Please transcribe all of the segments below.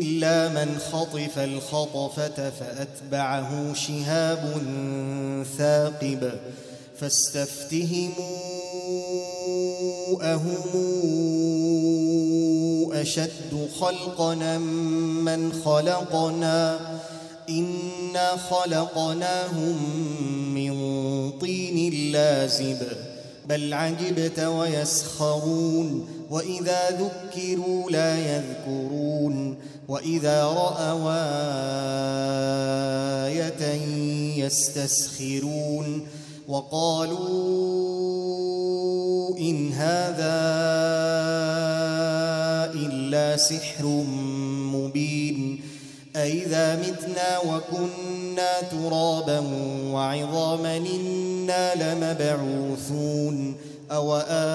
إلا من خطف الخطفة فأتبعه شهاب ثاقب فاستفتهموا أهم أشد خلقنا من خلقنا إنا خلقناهم من طين لازب بل عجبت ويسخرون وإذا ذكروا لا يذكرون وإذا رأوا آية يستسخرون وقالوا إن هذا إلا سحر مبين أئذا متنا وكنا ترابا وعظاما إنا لمبعوثون أو آباؤنا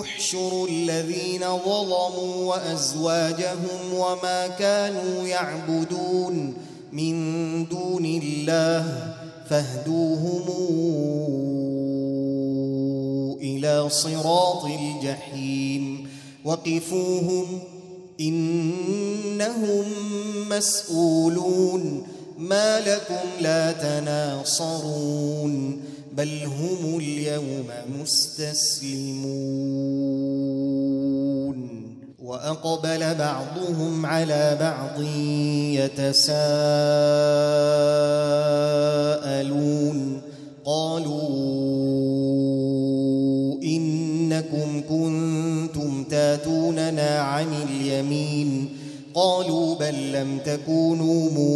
احشروا الذين ظلموا وأزواجهم وما كانوا يعبدون من دون الله فاهدوهم إلى صراط الجحيم وقفوهم إنهم مسؤولون ما لكم لا تناصرون بل هم اليوم مستسلمون. وأقبل بعضهم على بعض يتساءلون. قالوا إنكم كنتم تاتوننا عن اليمين. قالوا بل لم تكونوا مؤمنين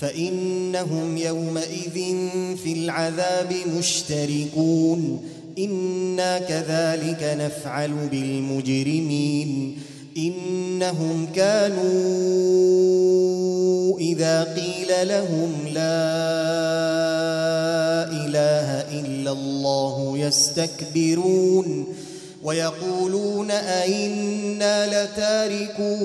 فإنهم يومئذ في العذاب مشتركون. إنا كذلك نفعل بالمجرمين. إنهم كانوا إذا قيل لهم لا إله إلا الله يستكبرون. ويقولون أئنا لتاركو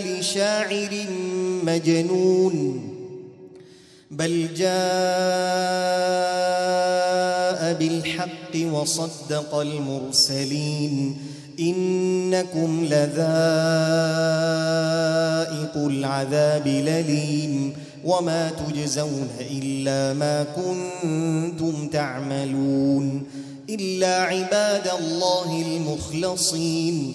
لشاعر مجنون بل جاء بالحق وصدق المرسلين. إنكم لذائق العذاب لليم وما تجزون إلا ما كنتم تعملون. إلا عباد الله المخلصين.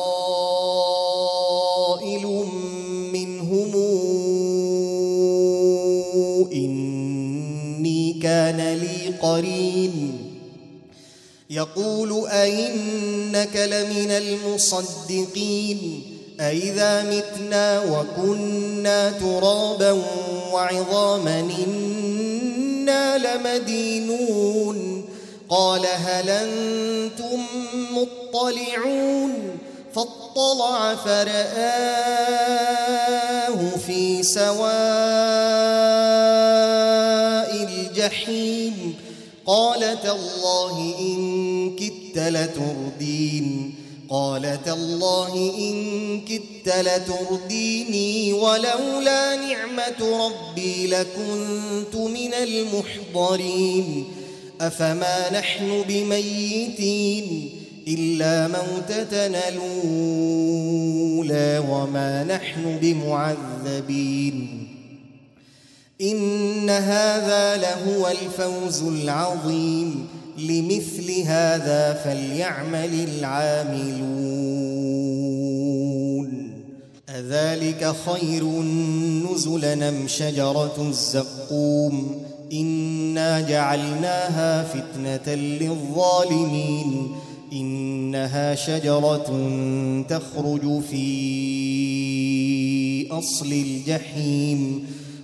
قرين. يقول أئنك لمن المصدقين. أئذا متنا وكنا ترابا وعظاما إنا لمدينون. قال هل أنتم مطلعون؟ فاطلع فرآه في سواء الجحيم. قال تالله إن كدت لتردين. قال تالله إن كدت لترديني ولولا نعمة ربي لكنت من المحضرين. أفما نحن بميتين إلا موتتنا الأولى وما نحن بمعذبين. إن هذا لهو الفوز العظيم. لمثل هذا فليعمل العاملون. أذلك خير نزلا أم شجرة الزقوم؟ إنا جعلناها فتنة للظالمين. إنها شجرة تخرج في أصل الجحيم.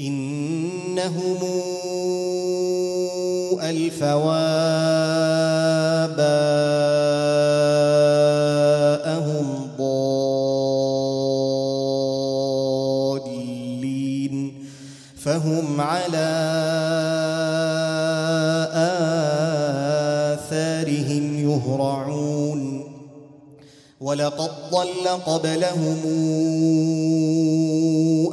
إنهم ألفوا آباءهم ضالين فهم على آثارهم يهرعون ولقد ضل قبلهم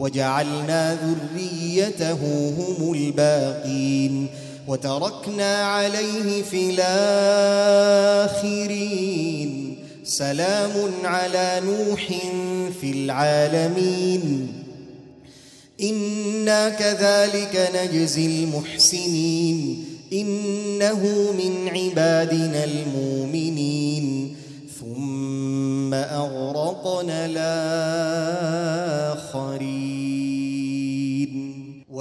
وجعلنا ذريته هم الباقين وتركنا عليه في الآخرين. سلام على نوح في العالمين. إنا كذلك نجزي المحسنين. إنه من عبادنا المؤمنين. ثم أغرقنا الآخرين.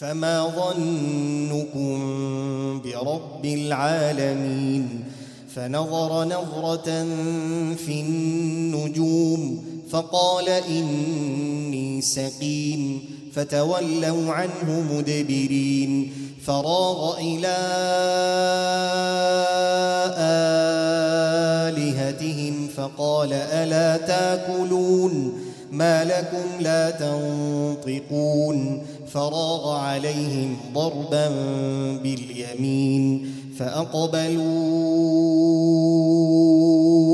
فما ظنكم برب العالمين فنظر نظرة في النجوم فقال إني سقيم فتولوا عنه مدبرين فراغ إلى آلهتهم فقال ألا تأكلون ما لكم لا تنطقون فراغ عليهم ضربا باليمين فأقبلوا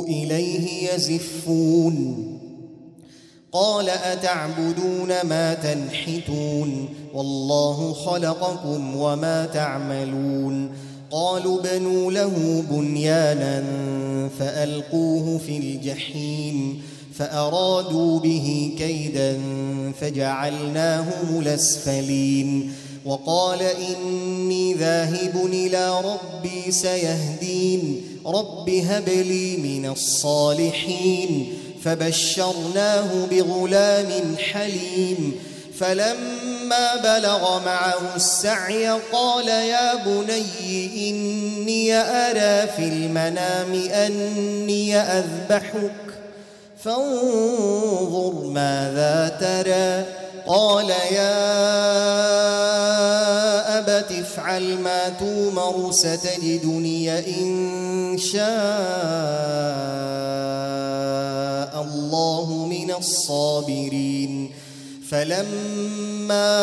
إليه يزفون قال أتعبدون ما تنحتون والله خلقكم وما تعملون قالوا بنوا له بنيانا فألقوه في الجحيم فأرادوا به كيدا فجعلناهم الأسفلين. وقال إني ذاهب إلى ربي سيهدين. رب هب لي من الصالحين. فبشرناه بغلام حليم. فلما بلغ معه السعي قال يا بني إني أرى في المنام أني أذبحك. فانظر ماذا ترى. قال يا أبت افعل ما تومر ستجدني إن شاء الله من الصابرين. فلما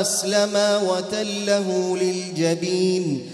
أسلما وتله للجبين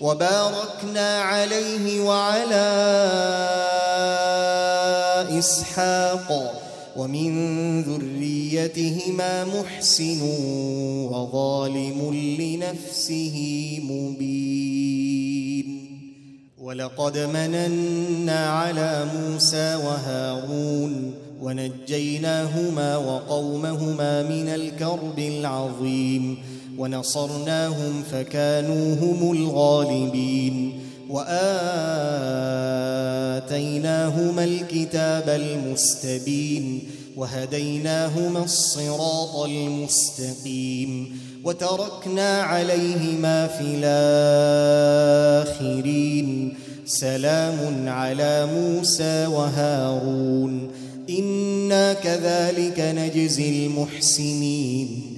وباركنا عليه وعلى إسحاق ومن ذريتهما محسن وظالم لنفسه مبين. ولقد مننا على موسى وهارون ونجيناهما وقومهما من الكرب العظيم. ونصرناهم فكانوا هم الغالبين وآتيناهما الكتاب المستبين وهديناهما الصراط المستقيم وتركنا عليهما في الآخرين سلام على موسى وهارون إنا كذلك نجزي المحسنين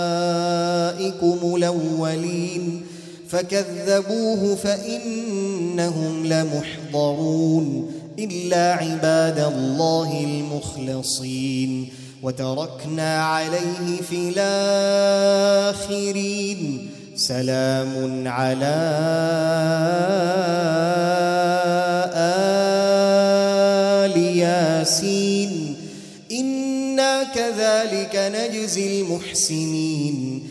ابائكم الأولين فكذبوه فإنهم لمحضرون إلا عباد الله المخلصين وتركنا عليه في الآخرين سلام على آل ياسين إنا كذلك نجزي المحسنين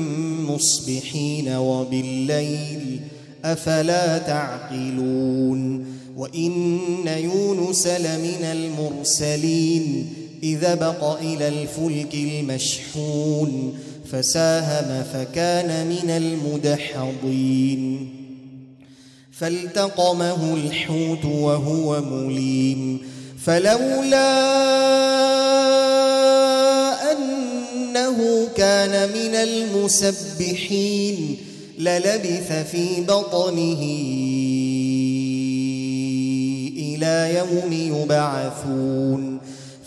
مصبحين وبالليل أفلا تعقلون؟ وإن يونس لمن المرسلين إذا بق إلى الفلك المشحون فساهم فكان من المدحضين. فالتقمه الحوت وهو مليم فلولا أنه كان من المسبحين للبث في بطنه إلى يوم يبعثون.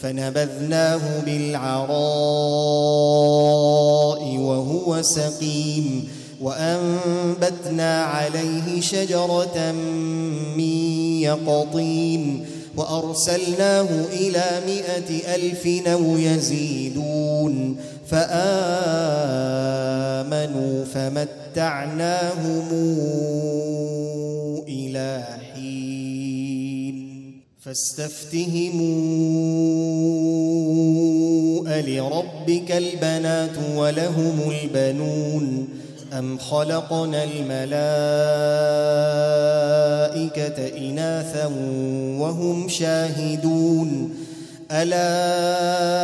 فنبذناه بالعراء وهو سقيم وأنبتنا عليه شجرة من يقطين وأرسلناه إلى مائة ألف أو يزيدون. فآمنوا فمتعناهم إلى حين فاستفتهموا ألربك البنات ولهم البنون أم خلقنا الملائكة إناثا وهم شاهدون ألا